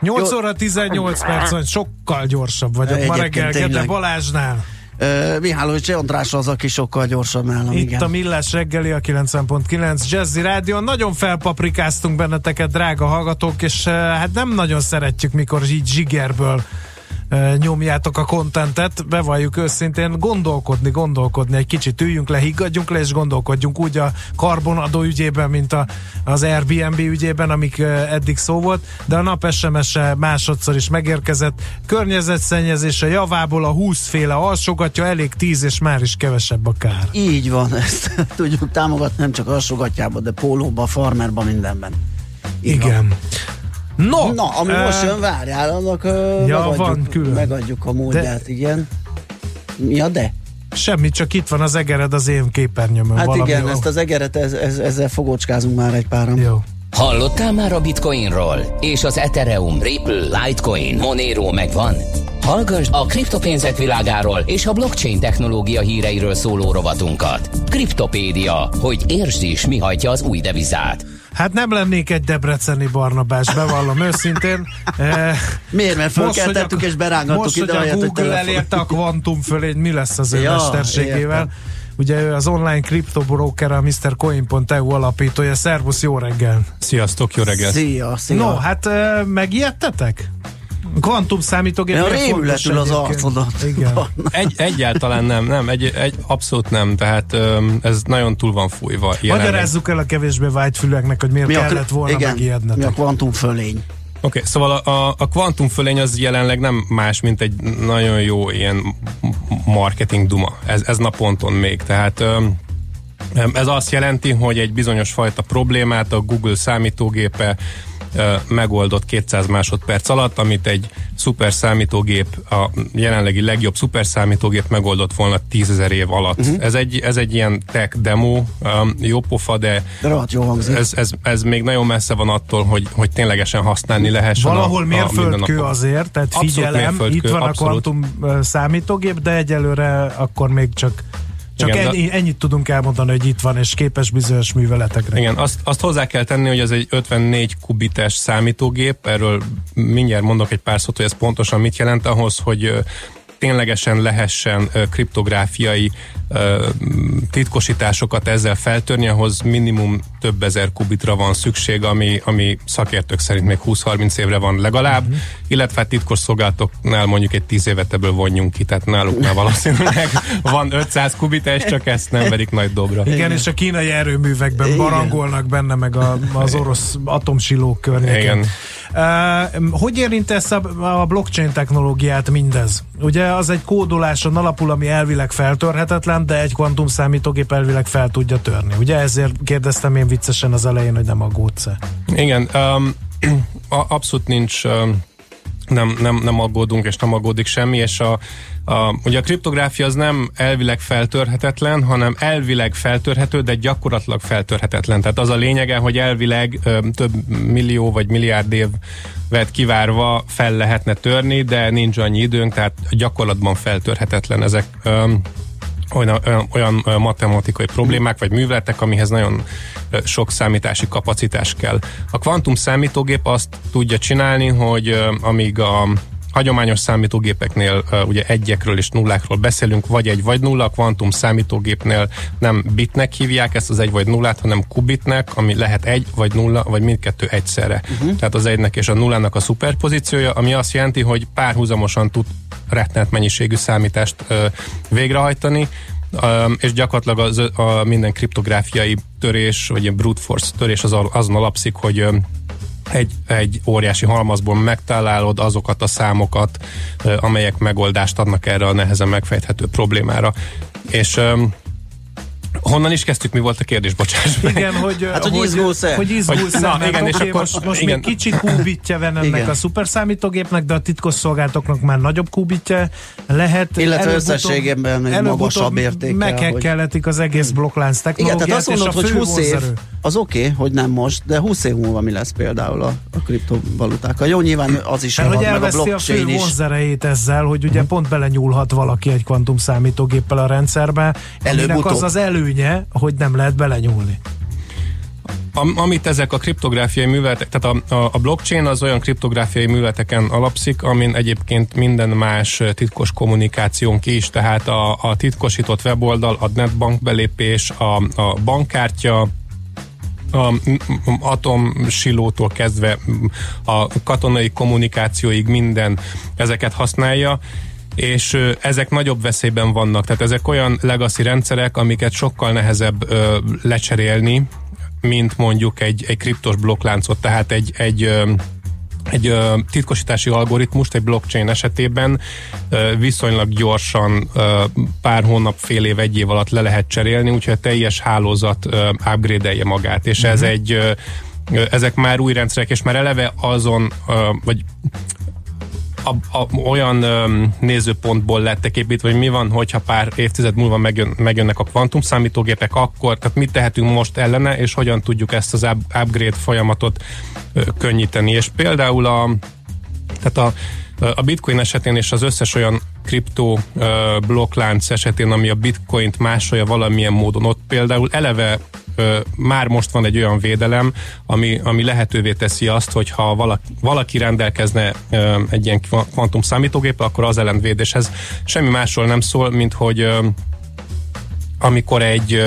8 óra 18 percen sokkal gyorsabb vagyok ma reggel, Gede Balázsnál. Uh, Mihálovics András az, aki sokkal gyorsabb nálam, Itt igen. a Millás reggeli a 90.9 Jazzy Rádion. Nagyon felpaprikáztunk benneteket, drága hallgatók, és uh, hát nem nagyon szeretjük, mikor így zsigerből nyomjátok a kontentet, bevalljuk őszintén, gondolkodni, gondolkodni, egy kicsit üljünk le, higgadjunk le, és gondolkodjunk úgy a karbonadó ügyében, mint a, az Airbnb ügyében, amik eddig szó volt, de a nap SMS-e másodszor is megérkezett. Környezetszennyezése javából a 20 féle alsogatja, elég 10, és már is kevesebb a kár. Így van, ezt tudjuk támogatni, nem csak alsógatjába, de pólóba, farmerba, mindenben. Így Igen. No. Na, ami eh, most jön, várjál, annak uh, Ja, megadjuk, van külön. megadjuk a módját, de... igen. Ja, de? Semmi, csak itt van az egered az én képernyőmön. Hát valami igen, jó. ezt az egeret, ez, ez, ezzel fogócskázunk már egy páran. Jó. Hallottál már a Bitcoinról? És az Ethereum, Ripple, Litecoin, Monero megvan? Hallgass a kriptopénzek világáról és a blockchain technológia híreiről szóló rovatunkat. Kriptopédia, hogy értsd is, mi hajtja az új devizát. Hát nem lennék egy debreceni Barnabás, bevallom őszintén. Eh, Miért? Mert most, fölkeltettük és berángattuk most, ide, hogy a Google elérte a kvantum fölény, mi lesz az ő Ja, mesterségével? értem. Ugye ő az online kriptobroker, a MrCoin.eu alapítója. Szervusz, jó reggel! Sziasztok, jó reggelt! Szia, szia. No, hát eh, megijedtetek? Kvantum számítógép. Ja, miért rémület fontos ül az arcodon. Egy, egyáltalán nem, nem, egy, egy, abszolút nem, tehát ez nagyon túl van fújva. jelenleg. Magyarázzuk el a kevésbé vágyfüleknek, hogy miért Mi a, kellett volna igen, mi a megijednetek. kvantum fölény? Oké, okay, szóval a, a, a kvantumfölény az jelenleg nem más, mint egy nagyon jó ilyen marketing duma. Ez, ez naponton még. Tehát ez azt jelenti, hogy egy bizonyos fajta problémát a Google számítógépe megoldott 200 másodperc alatt, amit egy szuper számítógép, a jelenlegi legjobb szuper számítógép megoldott volna 10.000 év alatt. Uh-huh. Ez, egy, ez egy ilyen tech demo, um, jó pofa, de De rohadt jó hangzik. ez, ez, ez még nagyon messze van attól, hogy, hogy ténylegesen használni lehessen. Valahol a, a mérföldkő mindennapokban. azért, tehát figyelem, itt van abszolút. a kvantum számítógép, de egyelőre akkor még csak csak Igen, ennyi, ennyit tudunk elmondani, hogy itt van, és képes bizonyos műveletekre. Igen, azt, azt hozzá kell tenni, hogy ez egy 54 kubites számítógép, erről mindjárt mondok egy pár szót, hogy ez pontosan mit jelent ahhoz, hogy ténylegesen lehessen kriptográfiai titkosításokat ezzel feltörni, ahhoz minimum több ezer kubitra van szükség, ami, ami szakértők szerint még 20-30 évre van legalább, uh-huh. illetve hát titkos szolgálatoknál mondjuk egy 10 évet ebből vonjunk ki, tehát náluk már valószínűleg van 500 kubites, csak ezt nem verik nagy dobra. Igen, és a kínai erőművekben Igen. barangolnak benne, meg a, az orosz atomsilók környéken. Igen. Hogy érint ezt a, a blockchain technológiát mindez? Ugye az egy kódoláson alapul, ami elvileg feltörhetetlen, de egy kvantum számítógép elvileg fel tudja törni. Ugye ezért kérdeztem én viccesen az elején, hogy nem aggódsz-e. Igen, um, abszolút nincs, um, nem, nem, nem aggódunk, és nem aggódik semmi, és a, a, ugye a kriptográfia az nem elvileg feltörhetetlen, hanem elvileg feltörhető, de gyakorlatilag feltörhetetlen. Tehát az a lényege, hogy elvileg um, több millió vagy milliárd évet kivárva fel lehetne törni, de nincs annyi időnk, tehát gyakorlatban feltörhetetlen ezek. Um, olyan, olyan, ö, matematikai problémák vagy műveletek, amihez nagyon ö, sok számítási kapacitás kell. A kvantum számítógép azt tudja csinálni, hogy ö, amíg a hagyományos számítógépeknél ugye egyekről és nullákról beszélünk, vagy egy vagy nulla, a kvantum számítógépnél nem bitnek hívják ezt az egy vagy nullát, hanem kubitnek, ami lehet egy vagy nulla, vagy mindkettő egyszerre. Uh-huh. Tehát az egynek és a nullának a szuperpozíciója, ami azt jelenti, hogy párhuzamosan tud rettenet mennyiségű számítást uh, végrehajtani, Um, és gyakorlatilag az, a minden kriptográfiai törés, vagy ilyen brute force törés az, azon alapszik, hogy um, egy, egy óriási halmazból megtalálod azokat a számokat, amelyek megoldást adnak erre a nehezen megfejthető problémára. És Honnan is kezdtük, mi volt a kérdés, bocsáss meg. Igen, hogy, Hát, hogy izgulsz-e? Hogy izgulsz Hogy- na, mert igen, és akkor- most, most igen. még kicsi kúbitja van ennek Igen. a szuperszámítógépnek, de a titkos szolgálatoknak már nagyobb kúbitja lehet. Illetve összességében előbb-utóbb magasabb értékkel, Meghekkelhetik az egész blokklánc Igen, technológiát, tehát azt mondod, és a hogy fő 20 év, az oké, okay, hogy nem most, de 20 év múlva mi lesz például a, a kriptovalutákkal. Jó, nyilván az is Mert hogy meg a a fő vonzerejét ezzel, hogy ugye pont belenyúlhat valaki egy kvantum számítógéppel a rendszerbe, Előbb-utóbb. az az előnye, hogy nem lehet belenyúlni. Am, amit ezek a kriptográfiai műveletek, tehát a, a, a blockchain az olyan kriptográfiai műveleteken alapszik, amin egyébként minden más titkos kommunikációnk is, tehát a, a titkosított weboldal, a netbank belépés, a, a bankkártya, a atomsilótól kezdve a katonai kommunikációig minden ezeket használja, és ö, ezek nagyobb veszélyben vannak. Tehát ezek olyan legacy rendszerek, amiket sokkal nehezebb ö, lecserélni, mint mondjuk egy, egy kriptos blokkláncot, tehát egy, egy ö, egy ö, titkosítási algoritmust egy blockchain esetében ö, viszonylag gyorsan ö, pár hónap, fél év, egy év alatt le lehet cserélni, úgyhogy a teljes hálózat ö, upgrade-elje magát, és ez egy ö, ö, ezek már új rendszerek, és már eleve azon, ö, vagy a, a, olyan öm, nézőpontból lettek építve, hogy mi van, hogyha pár évtized múlva megjön, megjönnek a kvantum számítógépek, akkor, tehát mit tehetünk most ellene, és hogyan tudjuk ezt az up, upgrade folyamatot ö, könnyíteni. És például a, tehát a, a bitcoin esetén és az összes olyan kriptó blokklánc esetén, ami a bitcoint másolja valamilyen módon, ott például eleve már most van egy olyan védelem, ami, ami lehetővé teszi azt, hogy ha valaki, rendelkezne egy ilyen kvantum számítógép, akkor az ellenvédéshez semmi másról nem szól, mint hogy amikor egy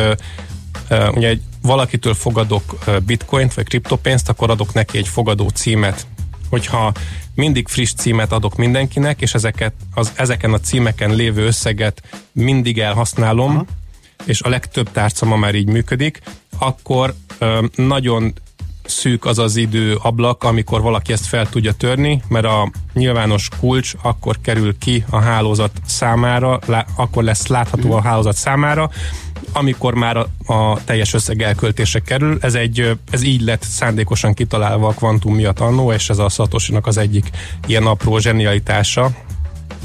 ugye egy valakitől fogadok bitcoint vagy kriptopénzt, akkor adok neki egy fogadó címet. Hogyha mindig friss címet adok mindenkinek, és ezeket, az, ezeken a címeken lévő összeget mindig elhasználom, Aha. És a legtöbb tárca ma már így működik, akkor nagyon szűk az az idő ablak, amikor valaki ezt fel tudja törni, mert a nyilvános kulcs akkor kerül ki a hálózat számára, akkor lesz látható a hálózat számára, amikor már a, a teljes összeg elköltésre kerül. Ez, egy, ez így lett szándékosan kitalálva a kvantum miatt annó, és ez a Satoshi-nak az egyik ilyen apró zsenialitása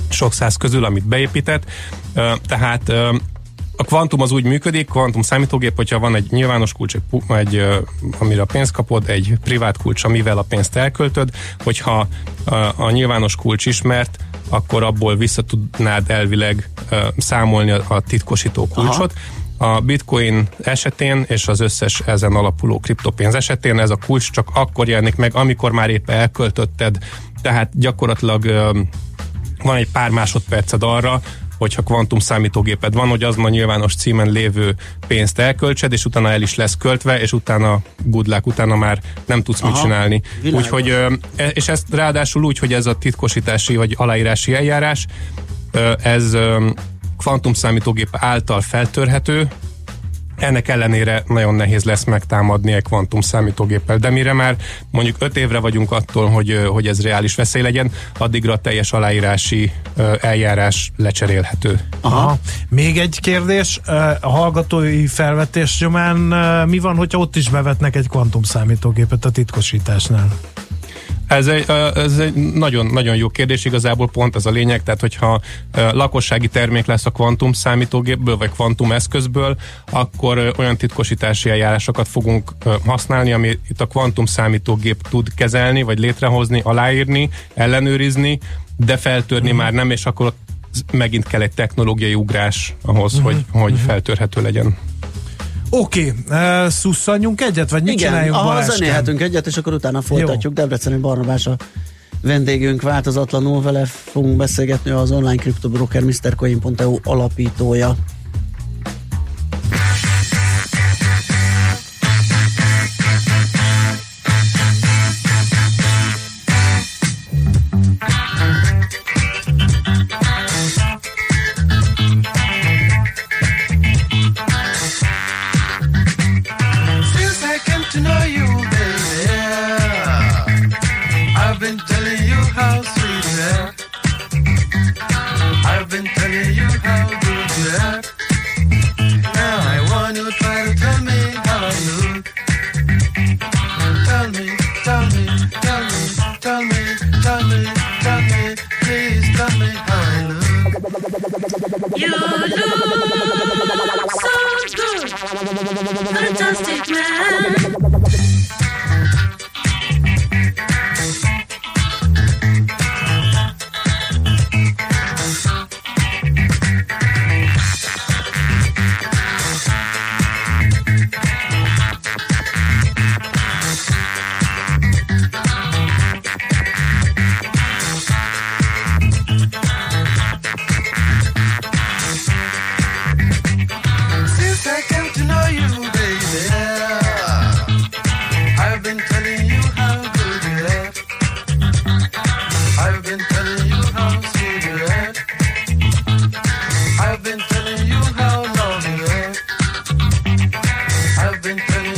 sok száz közül, amit beépített. Tehát a kvantum az úgy működik, kvantum számítógép, hogyha van egy nyilvános kulcs, egy, amire a pénzt kapod, egy privát kulcs, amivel a pénzt elköltöd, hogyha a, a nyilvános kulcs ismert, akkor abból vissza tudnád elvileg ö, számolni a, a titkosító kulcsot. A bitcoin esetén és az összes ezen alapuló kriptopénz esetén ez a kulcs csak akkor jelenik meg, amikor már épp elköltötted, tehát gyakorlatilag ö, van egy pár másodperced arra, hogyha kvantum számítógéped van, hogy azon a nyilvános címen lévő pénzt elköltsed, és utána el is lesz költve, és utána good luck, utána már nem tudsz Aha, mit csinálni. világos. Úgyhogy, e- és ezt ráadásul úgy, hogy ez a titkosítási vagy aláírási eljárás, ez kvantum számítógép által feltörhető, ennek ellenére nagyon nehéz lesz megtámadni egy kvantum számítógéppel, de mire már mondjuk öt évre vagyunk attól, hogy, hogy ez reális veszély legyen, addigra a teljes aláírási eljárás lecserélhető. Aha. Még egy kérdés, a hallgatói felvetés nyomán mi van, hogyha ott is bevetnek egy kvantum számítógépet a titkosításnál? Ez egy, ez egy nagyon, nagyon jó kérdés, igazából pont ez a lényeg, tehát hogyha lakossági termék lesz a kvantum számítógépből, vagy kvantum eszközből, akkor olyan titkosítási eljárásokat fogunk használni, ami itt a kvantum számítógép tud kezelni, vagy létrehozni, aláírni, ellenőrizni, de feltörni Mhm. már nem, és akkor megint kell egy technológiai ugrás ahhoz, hogy, Mhm. hogy feltörhető legyen. Oké, okay. uh, szusszanjunk egyet, vagy mit Igen, csináljunk aha, zenélhetünk egyet, és akkor utána folytatjuk. Debreceni Barnabás a vendégünk változatlanul vele fogunk beszélgetni az online kriptobroker MrCoin.eu alapítója. been telling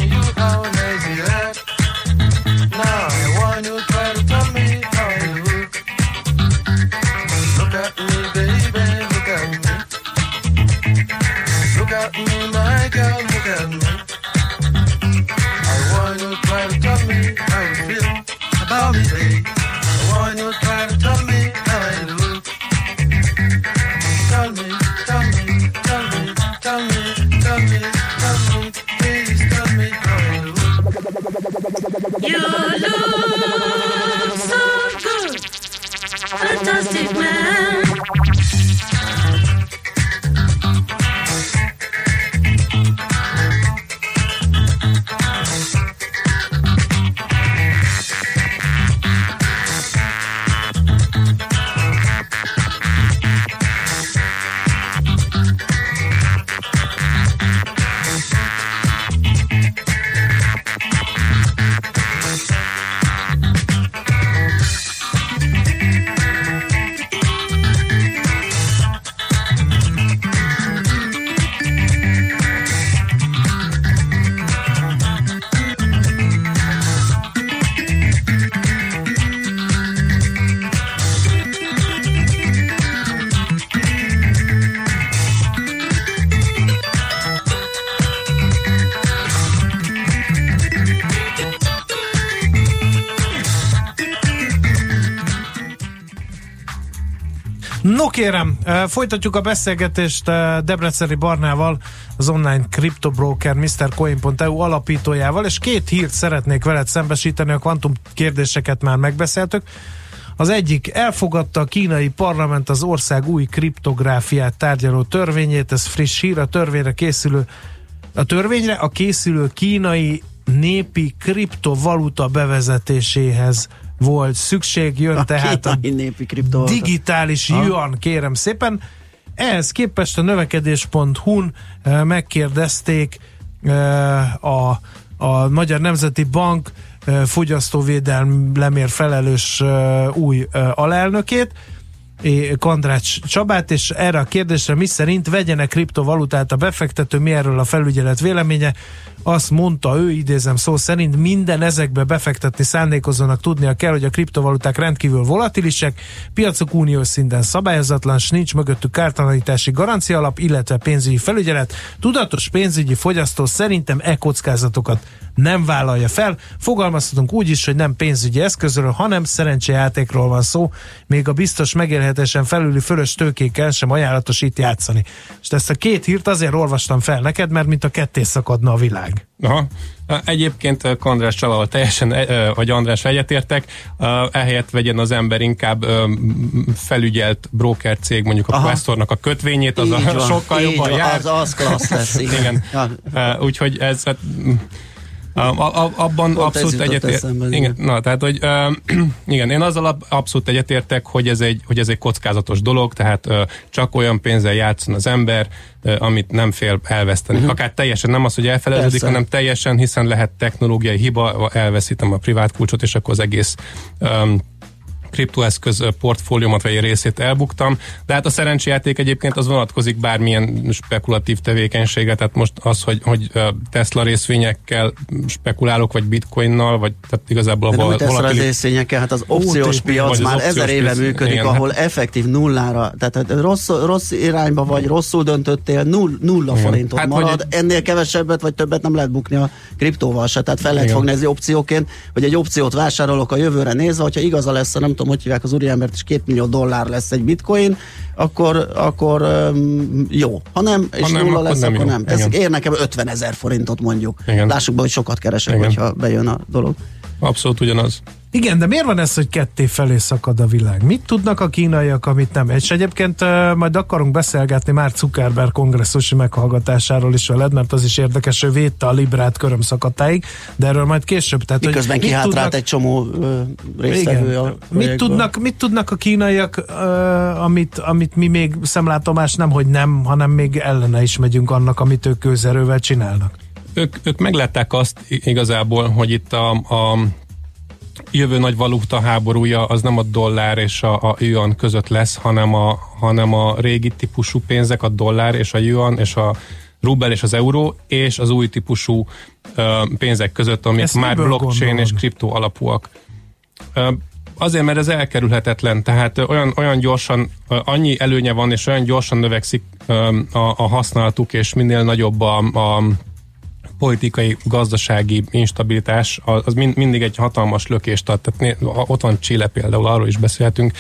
You look No kérem, eh, folytatjuk a beszélgetést eh, Debreceni Barnával, az online kriptobroker MrCoin.eu alapítójával, és két hírt szeretnék veled szembesíteni, a kvantum kérdéseket már megbeszéltük. Az egyik, elfogadta a kínai parlament az ország új kriptográfiát tárgyaló törvényét, ez friss hír, a törvényre készülő a törvényre a készülő kínai népi kriptovaluta bevezetéséhez volt szükség, jön A tehát a digitális yuan, kérem szépen. Ehhez képest a növekedés.hu-n eh, megkérdezték eh, a, a Magyar Nemzeti Bank eh, fogyasztóvédelemért felelős új alelnökét, Kandrács Csabát, és erre a kérdésre mi szerint vegyenek kriptovalutát a befektető, mi erről a felügyelet véleménye, azt mondta ő, idézem szó szerint, minden ezekbe befektetni szándékozónak tudnia kell, hogy a kriptovaluták rendkívül volatilisek, piacok uniós szinten szabályozatlan, s nincs mögöttük kártalanítási garancia alap, illetve pénzügyi felügyelet. Tudatos pénzügyi fogyasztó szerintem e kockázatokat nem vállalja fel. Fogalmazhatunk úgy is, hogy nem pénzügyi eszközről, hanem szerencsejátékról van szó, még a biztos megélhetésen felüli fölös tőkékkel sem ajánlatos itt játszani. És ezt a két hírt azért olvastam fel neked, mert mint a ketté szakadna a világ. Aha. Egyébként András Csalával teljesen, vagy András egyetértek, eh, ehelyett vegyen az ember inkább felügyelt broker cég, mondjuk a. Questornak a kötvényét, az Így a, van, sokkal jobban jár. Az, az klassz lesz, igen. Igen. Úgyhogy ez hát, a, a, abban Pont abszolút jutott egyetért. eszembe, Igen, na, tehát, hogy uh, igen, én azzal ab- abszolút egyetértek, hogy ez egy, hogy ez egy kockázatos dolog, tehát uh, csak olyan pénzzel játszon az ember, uh, amit nem fél elveszteni. Uh-huh. Akár teljesen, nem az, hogy elfeleződik, Persze. hanem teljesen, hiszen lehet technológiai hiba, elveszítem a privát kulcsot, és akkor az egész um, kriptoeszköz portfóliómat vagy részét elbuktam, de hát a szerencsejáték egyébként az vonatkozik bármilyen spekulatív tevékenységre, tehát most az, hogy, hogy Tesla részvényekkel spekulálok, vagy bitcoinnal, vagy tehát igazából De a tesz rá volatili- részvényekkel, hát az opciós piac az már opciós ezer éve piac, működik, igen, ahol hát- effektív nullára, tehát rossz, rossz irányba vagy, rosszul döntöttél, null, nulla Igen. forintot Hát, marad, hogy ennél kevesebbet vagy többet nem lehet bukni a kriptóval se, tehát fel lehet Igen. fogni ez opcióként, hogy egy opciót vásárolok a jövőre nézve, hogyha igaza lesz, nem tudom, tudom, hogy hívják az úriembert, és két millió dollár lesz egy bitcoin, akkor, akkor um, jó. Ha nem, és Ha nem, nulla lesz, nem akkor jó. nem. Ez ér nekem 50 ezer forintot mondjuk. Igen. Lássuk be, hogy sokat keresek, Igen. hogyha bejön a dolog. Abszolút ugyanaz. Igen, de miért van ez, hogy ketté felé szakad a világ? Mit tudnak a kínaiak, amit nem? És egyébként uh, majd akarunk beszélgetni már Zuckerberg kongresszusi meghallgatásáról is veled, mert az is érdekes, hogy védte a Librát körömszakadtáig, de erről majd később. Tehát, hogy Miközben mit kihátrált tudnak- egy csomó ö, résztvevő igen. a Mit tudnak, mit tudnak a kínaiak, uh, amit, amit mi még szemlátomás nem, hogy nem, hanem még ellene is megyünk annak, amit ők közerővel csinálnak. Ők, ők meglátták azt igazából, hogy itt a, a jövő nagy valuta háborúja az nem a dollár és a, a yuan között lesz, hanem a, hanem a régi típusú pénzek, a dollár és a yuan és a rubel és az euró, és az új típusú ö, pénzek között, amik Ezt már blockchain gondolod? és kriptó alapúak. Ö, Azért, mert ez elkerülhetetlen, tehát olyan, olyan gyorsan, annyi előnye van, és olyan gyorsan növekszik a, a használatuk, és minél nagyobb a, a politikai, gazdasági instabilitás, az mind, mindig egy hatalmas lökést ad. Tehát ott van Chile például, arról is beszélhetünk.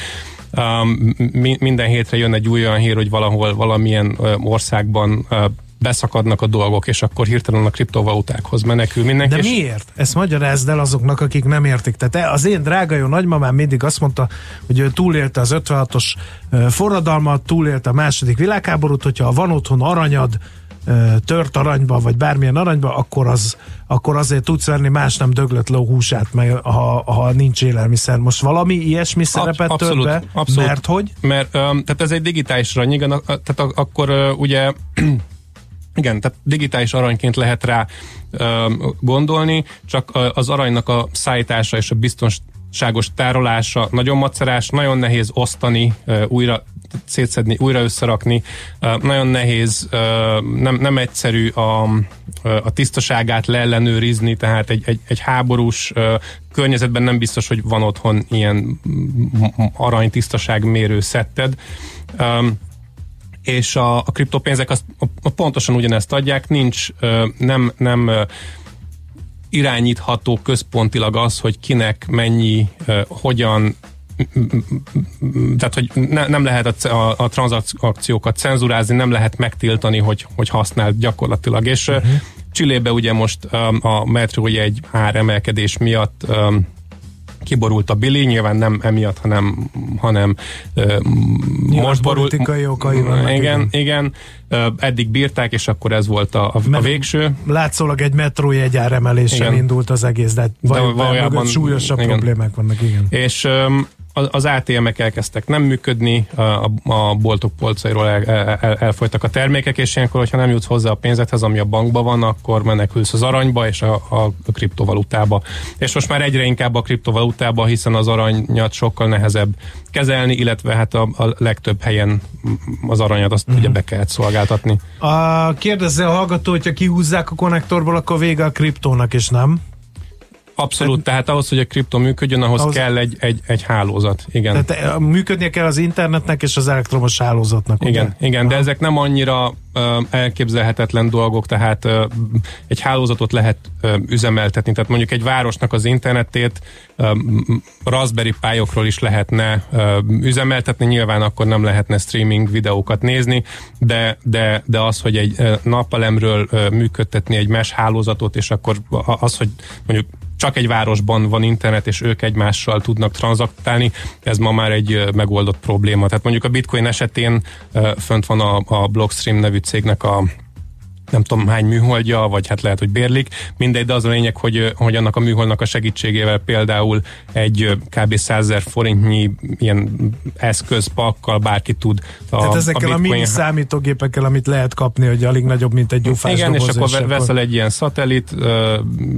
Um, mi, minden hétre jön egy új olyan hír, hogy valahol valamilyen ö, országban ö, beszakadnak a dolgok, és akkor hirtelen a kriptovalutákhoz menekül mindenki. De miért? Ezt magyarázd el azoknak, akik nem értik. Tehát az én drága jó nagymamám mindig azt mondta, hogy ő túlélte az 56-os ö, forradalmat, túlélte a második világháborút, hogyha van otthon aranyad, tört aranyba, vagy bármilyen aranyba, akkor, az, akkor azért tudsz venni más nem döglött ló húsát, meg, ha, ha nincs élelmiszer. Most valami ilyesmi szerepet tölt abszolút, be? abszolút. Mert hogy? Mert um, tehát ez egy digitális arany, igen, tehát akkor uh, ugye igen, tehát digitális aranyként lehet rá gondolni, csak az aranynak a szállítása és a biztonságos tárolása nagyon macerás, nagyon nehéz osztani, újra szétszedni, újra összerakni, nagyon nehéz, nem, nem egyszerű a, a tisztaságát leellenőrizni, tehát egy, egy, egy háborús környezetben nem biztos, hogy van otthon ilyen arany tisztaságmérő szetted. És a, a kriptopénzek azt a, a pontosan ugyanezt adják, nincs, nem, nem irányítható központilag az, hogy kinek mennyi, hogyan tehát, hogy ne, nem lehet a, a, a tranzakciókat cenzurázni, nem lehet megtiltani, hogy, hogy használ gyakorlatilag. És uh-huh. Csillébe ugye most um, a metrójegy áremelkedés miatt um, kiborult a Billy, nyilván nem emiatt, hanem, hanem ö, most borult. politikai okai vannak, Igen, igen. Ö, eddig bírták, és akkor ez volt a, a, a végső. Látszólag egy metrójegy áremeléssel Igen. indult az egész, de, De vaj, valójában- mögött súlyosabb igen. problémák vannak, igen. És öm, az- ATM-ek elkezdtek nem működni, a, a, boltok polcairól el, el, el, elfolytak a termékek, és ilyenkor, hogyha nem jutsz hozzá a pénzedhez, ami a bankban van, akkor menekülsz az aranyba és a, a, kriptovalutába. És most már egyre inkább a kriptovalutába, hiszen az aranyat sokkal nehezebb kezelni, illetve hát a, a legtöbb helyen az aranyat azt ugye be kellett szolgáltatni. A, kérdezze a hallgató, hogyha kihúzzák a konnektorból, akkor vége a kriptónak, és nem. Abszolút, tehát ahhoz, hogy a kripto működjön, ahhoz, Ahhoz- kell egy, egy, egy hálózat. Igen. Tehát eh, működnie kell az internetnek és az elektromos hálózatnak. ugye? Igen, igen, de ezek nem annyira ö, elképzelhetetlen dolgok, tehát ö, egy hálózatot lehet üzemeltetni, tehát mondjuk egy városnak az internetét Raspberry pályokról is lehetne üzemeltetni, nyilván akkor nem lehetne streaming videókat nézni, de, de, de az, hogy egy ö, működtetni egy mesh hálózatot, és akkor az, hogy mondjuk csak egy városban van internet, és ők egymással tudnak tranzaktálni, ez ma már egy megoldott probléma. Tehát mondjuk a bitcoin esetén fönt van a, a Blockstream nevű cégnek a nem tudom hány műholdja, vagy hát lehet, hogy bérlik, mindegy, de az a lényeg, hogy, hogy annak a műholdnak a segítségével például egy kb. 100 000 forintnyi ilyen eszköz, pakkal bárki tud a, Tehát ezekkel a, a mini számítógépekkel, amit lehet kapni, hogy alig nagyobb, mint egy gyufás igen, és doboz, akkor ve- veszel egy ilyen szatellit,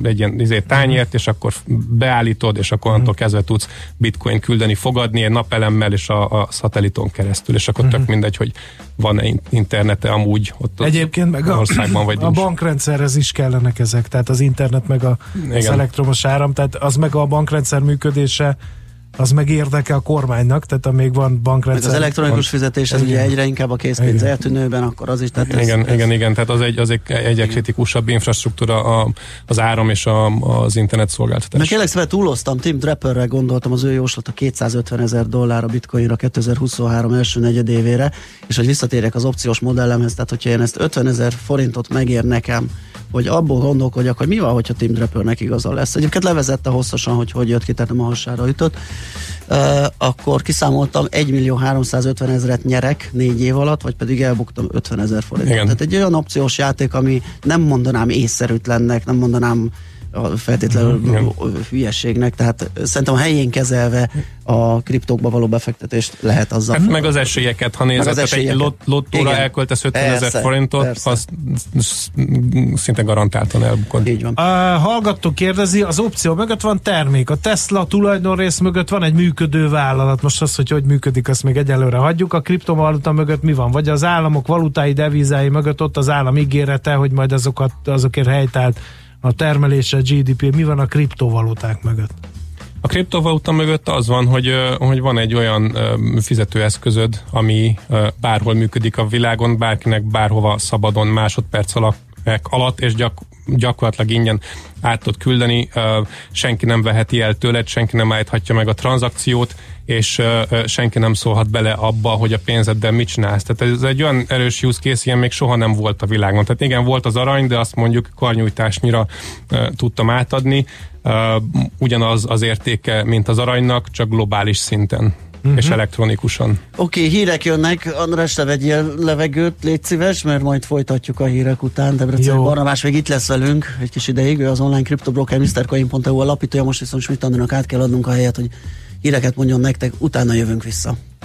egy ilyen izé, tányért, és akkor beállítod, és akkor onnantól kezdve tudsz bitcoin küldeni, fogadni egy napelemmel, és a, a szatelliton keresztül, és akkor tök mindegy, hogy van-e in- internete amúgy ott Egyébként meg a, országban, vagy a nincs. bankrendszerhez is kellenek ezek, tehát az internet meg a, az Igen. elektromos áram, tehát az meg a bankrendszer működése az meg érdeke a kormánynak, tehát amíg van Meg bankrendszer. az elektronikus fizetés, ez Igen. ugye egyre inkább a készpénz Igen. eltűnőben, akkor az is. Tehát ez, Igen, ez, igen, igen, tehát az egy, az egy egyre kritikusabb infrastruktúra a, az áram és a, az internet Meg szolgáltatás. kérlek szépen túloztam, Tim Draperre gondoltam, az ő jóslata 250 ezer dollár a bitcoinra 2023 első negyedévére, és hogy visszatérjek az opciós modellemhez, tehát hogyha én ezt 50 ezer forintot megér nekem, hogy abból gondolkodjak, hogy mi van, hogyha Tim Drapernek igaza lesz. Egyébként levezette hosszasan, hogy hogy jött ki, tehát nem a hasára ütött. Uh, akkor kiszámoltam 1 millió 350 ezeret nyerek négy év alatt, vagy pedig elbuktam 50 ezer forintot. Tehát egy olyan opciós játék, ami nem mondanám észszerűtlennek, nem mondanám feltétlenül Igen. hülyeségnek, tehát szerintem a helyén kezelve a kriptókba való befektetést lehet azzal. Hát meg az esélyeket, ha nézed, az tehát egy esélyeket. lot, lottóra Igen. elköltesz 50 ezer forintot, persze. az szinte garantáltan elbukod. Így van. A hallgató kérdezi, az opció mögött van termék. A Tesla tulajdonrész mögött van egy működő vállalat. Most az, hogy hogy működik, azt még egyelőre hagyjuk. A kriptovaluta mögött mi van? Vagy az államok valutái, devizái mögött ott az állam ígérete, hogy majd azokat, azokért helytált a termelése, a GDP. Mi van a kriptovaluták mögött? A kriptovaluta mögött az van, hogy, hogy van egy olyan fizetőeszközöd, ami bárhol működik a világon, bárkinek bárhova szabadon másodperc alatt, alatt és gyak, gyakorlatilag ingyen át tud küldeni, senki nem veheti el tőled, senki nem állíthatja meg a tranzakciót, és senki nem szólhat bele abba, hogy a pénzeddel mit csinálsz. Tehát ez egy olyan erős use case, ilyen még soha nem volt a világon. Tehát igen, volt az arany, de azt mondjuk karnyújtásnyira tudtam átadni, ugyanaz az értéke, mint az aranynak, csak globális szinten uh-huh. és elektronikusan. Oké, okay, hírek jönnek. András, te vegyél levegőt, légy szíves, mert majd folytatjuk a hírek után. Debrecen Jó. Barnabás még itt lesz velünk egy kis ideig. Ő az online kriptobroker MrCoin.eu alapítója, most viszont Schmidt át kell adnunk a helyet, hogy híreket mondjon nektek, utána jövünk vissza.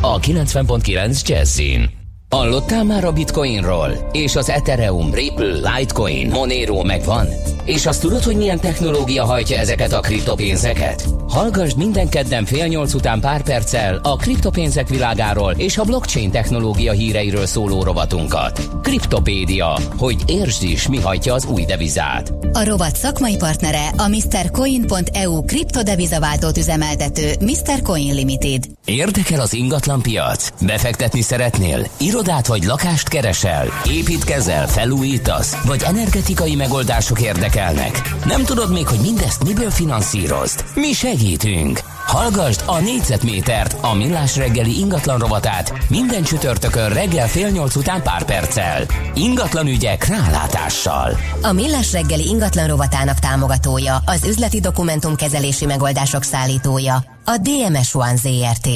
a 90.9 Jazzin. Hallottál már a Bitcoinról? És az Ethereum, Ripple, Litecoin, Monero megvan? És azt tudod, hogy milyen technológia hajtja ezeket a kriptopénzeket? Hallgassd minden kedden fél nyolc után pár perccel a kriptopénzek világáról és a blockchain technológia híreiről szóló rovatunkat. Kriptopédia, hogy értsd is, mi hajtja az új devizát. A rovat szakmai partnere a MrCoin.eu kriptodevizaváltót üzemeltető Mr. Coin Limited. Érdekel az ingatlan piac? Befektetni szeretnél? Irodát vagy lakást keresel? Építkezel, felújítasz? Vagy energetikai megoldások érdekelnek? Nem tudod még, hogy mindezt miből finanszírozd? Mi segítünk! Hallgasd a négyzetmétert, a millás reggeli ingatlan rovatát minden csütörtökön reggel fél nyolc után pár perccel. Ingatlan ügyek rálátással. A Millás reggeli ingatlan rovatának támogatója, az üzleti dokumentumkezelési megoldások szállítója, a DMS One ZRT.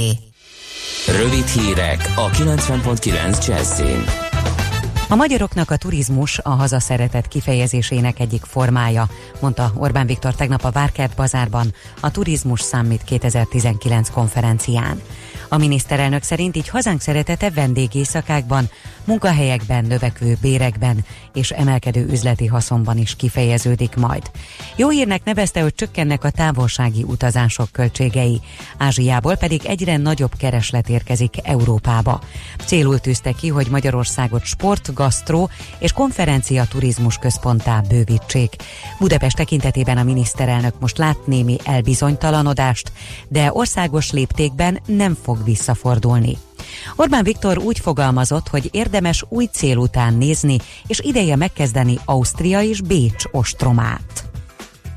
Rövid hírek a 90.9 Jazzin. A magyaroknak a turizmus a hazaszeretet kifejezésének egyik formája, mondta Orbán Viktor tegnap a Várkert bazárban a Turizmus Summit 2019 konferencián. A miniszterelnök szerint így hazánk szeretete vendégészakákban, munkahelyekben, növekvő bérekben és emelkedő üzleti haszonban is kifejeződik majd. Jó hírnek nevezte, hogy csökkennek a távolsági utazások költségei, Ázsiából pedig egyre nagyobb kereslet érkezik Európába. Célul tűzte ki, hogy Magyarországot sport, gasztró és konferencia turizmus központtá bővítsék. Budapest tekintetében a miniszterelnök most lát némi elbizonytalanodást, de országos léptékben nem fog visszafordulni. Orbán Viktor úgy fogalmazott, hogy érdemes új cél után nézni, és ideje megkezdeni Ausztria és Bécs ostromát.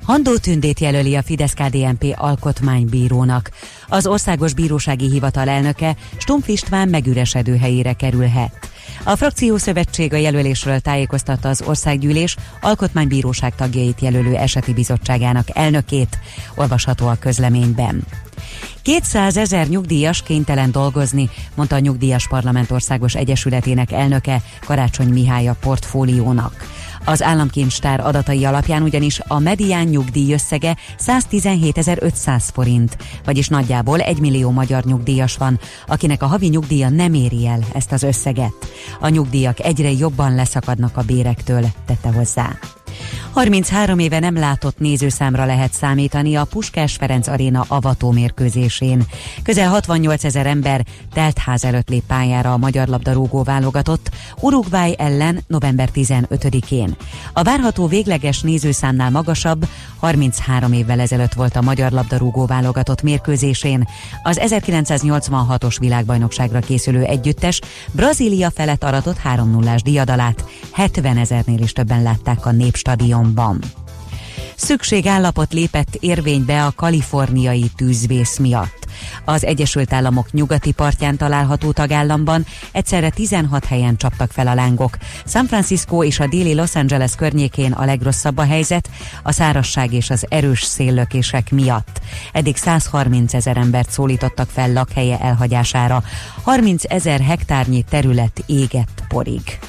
Handó Tündét jelöli a Fidesz-KDNP alkotmánybírónak. Az Országos Bírósági Hivatal elnöke Stumpf István megüresedő helyére kerülhet. A frakciószövetség a jelölésről tájékoztatta az Országgyűlés Alkotmánybíróság tagjait jelölő eseti bizottságának elnökét, olvasható a közleményben. 200 ezer nyugdíjas kénytelen dolgozni, mondta a Nyugdíjas Parlament Országos Egyesületének elnöke Karácsony Mihály a portfóliónak. Az államkincstár adatai alapján ugyanis a medián nyugdíj összege 117.500 forint, vagyis nagyjából 1 millió magyar nyugdíjas van, akinek a havi nyugdíja nem éri el ezt az összeget. A nyugdíjak egyre jobban leszakadnak a bérektől, tette hozzá. 33 éve nem látott nézőszámra lehet számítani a Puskás Ferenc Aréna avató mérkőzésén. Közel 68 ezer ember teltház előtt lép pályára a magyar labdarúgó válogatott Uruguay ellen november 15-én. A várható végleges nézőszámnál magasabb 33 évvel ezelőtt volt a magyar labdarúgó válogatott mérkőzésén. Az 1986-os világbajnokságra készülő együttes Brazília felett aratott 3-0-ás diadalát 70 ezernél is többen látták a Népstadionban. Szükségállapot lépett érvénybe a kaliforniai tűzvész miatt. Az Egyesült Államok nyugati partján található tagállamban egyszerre 16 helyen csaptak fel a lángok. San Francisco és a déli Los Angeles környékén a legrosszabb a helyzet, a szárasság és az erős széllökések miatt. Eddig 130 ezer embert szólítottak fel lakhelye elhagyására. 30 ezer hektárnyi terület égett porig.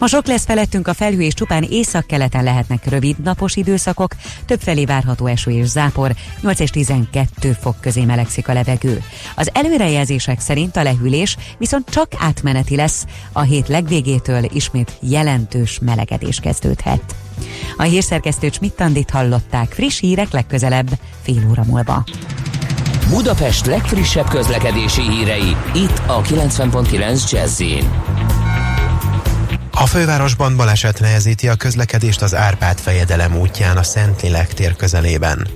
Ma sok lesz felettünk a felhő, és csupán északkeleten lehetnek rövid napos időszakok, többfelé várható eső és zápor, 8 és 12 fok közé melegszik a levegő. Az előrejelzések szerint a lehűlés viszont csak átmeneti lesz, a hét legvégétől ismét jelentős melegedés kezdődhet. A hírszerkesztő Csmittandit hallották, friss hírek legközelebb, fél óra múlva. Budapest legfrissebb közlekedési hírei, itt a 90.9 jazz a fővárosban baleset nehezíti a közlekedést az Árpád fejedelem útján a Szentlélek tér közelében.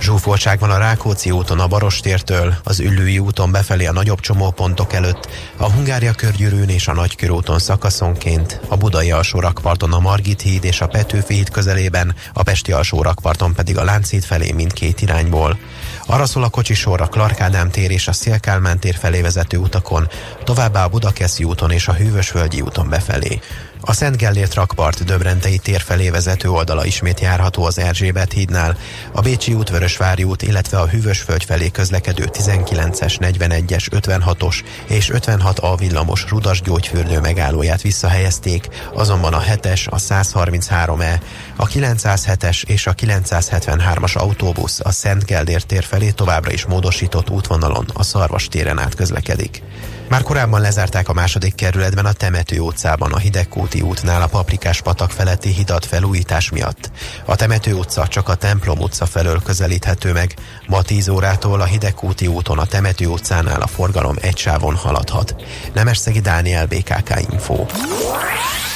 Zsúfoltság van a Rákóczi úton a Barostértől, az Üllői úton befelé a nagyobb csomópontok előtt, a Hungária körgyűrűn és a Nagykörúton szakaszonként, a Budai alsó rakparton a Margit híd és a Petőfi híd közelében, a Pesti alsó rakparton pedig a Lánchíd felé mindkét irányból. Arra szól a kocsisor a Clark Ádám tér és a Szélkálmán tér felé vezető utakon, továbbá a Budakeszi úton és a Hűvösvölgyi úton befelé. A Szent Gellért rakpart Döbrentei tér felé vezető oldala ismét járható az Erzsébet hídnál, a Bécsi út, Vörösvári út, illetve a Hűvösvölgy felé közlekedő 19-es, 41-es, 56-os és 56A villamos rudas gyógyfürdő megállóját visszahelyezték, azonban a 7-es, a 133E, a 907-es és a 973-as autóbusz a Szent Gellért tér felé továbbra is módosított útvonalon a Szarvas téren át közlekedik. Már korábban lezárták a második kerületben a Temető utcában a Hidegkúti útnál a Paprikás patak feletti hidat felújítás miatt. A Temető utca csak a Templom utca felől közelíthető meg. Ma 10 órától a Hidegkúti úton a Temető utcánál a forgalom egy sávon haladhat. Nemesszegi Dániel BKK Info.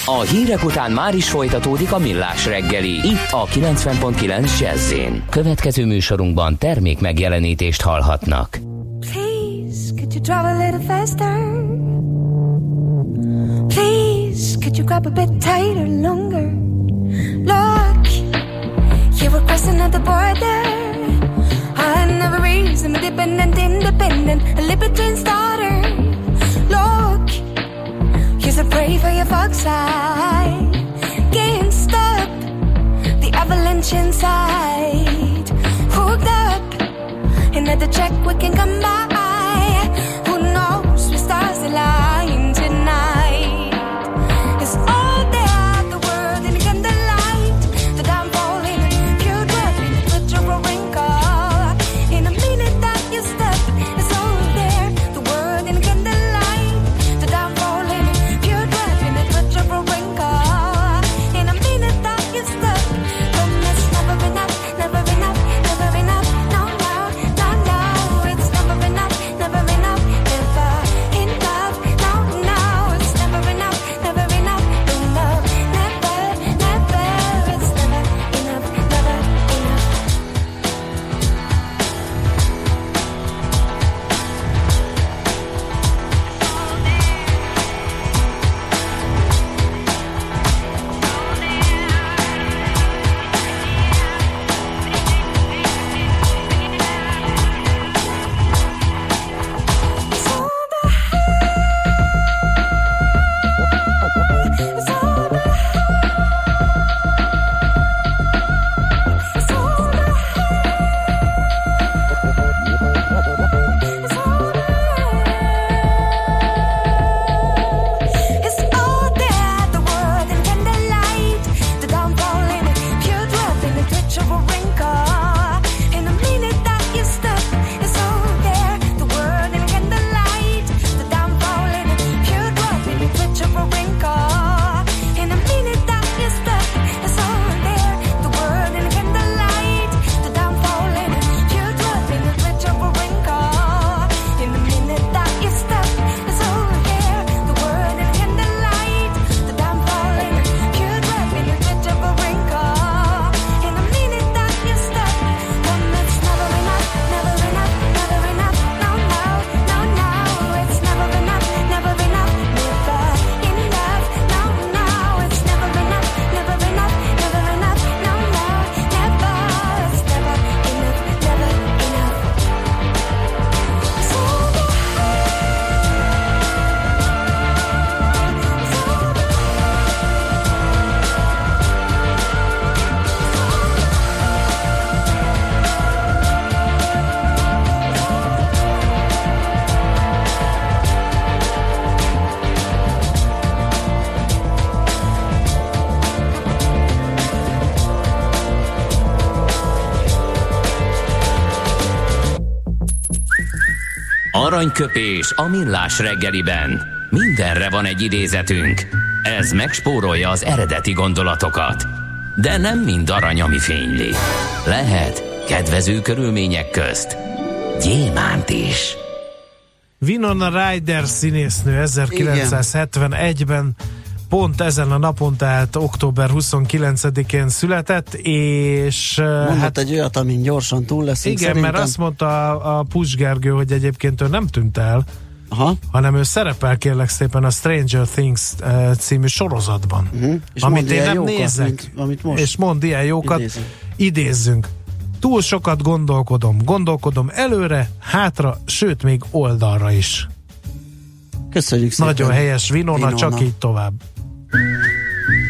A hírek után már is folytatódik a millás reggeli, itt a 90.9 jazz Következő műsorunkban termék megjelenítést hallhatnak. Could you drive a little faster? Please, could you grab a bit tighter, longer? Look, you were crossing at the border. I never reason, dependent, independent, a libertine's daughter. Look, you're so brave for your fox side. Can't stop the avalanche inside. Hooked up, another check we can come by. Aranyköpés a millás reggeliben. Mindenre van egy idézetünk. Ez megspórolja az eredeti gondolatokat. De nem mind arany, ami fényli. Lehet kedvező körülmények közt gyémánt is. Winona Ryder színésznő 1971-ben pont ezen a napon, tehát október 29-én született, és Mondott hát egy olyat, amin gyorsan túl leszünk igen, szerintem. mert azt mondta a, a Puss Gergő, hogy egyébként ő nem tűnt el, Aha. hanem ő szerepel kérlek szépen a Stranger Things uh, című sorozatban. Uh-huh. És amit én nem jókat, nézek. mint, amit most És mond ilyen jókat. idézünk. Idézzünk. Túl sokat gondolkodom. Gondolkodom előre, hátra, sőt még oldalra is. Köszönjük szépen. Nagyon helyes Vinona, Winona. csak így tovább.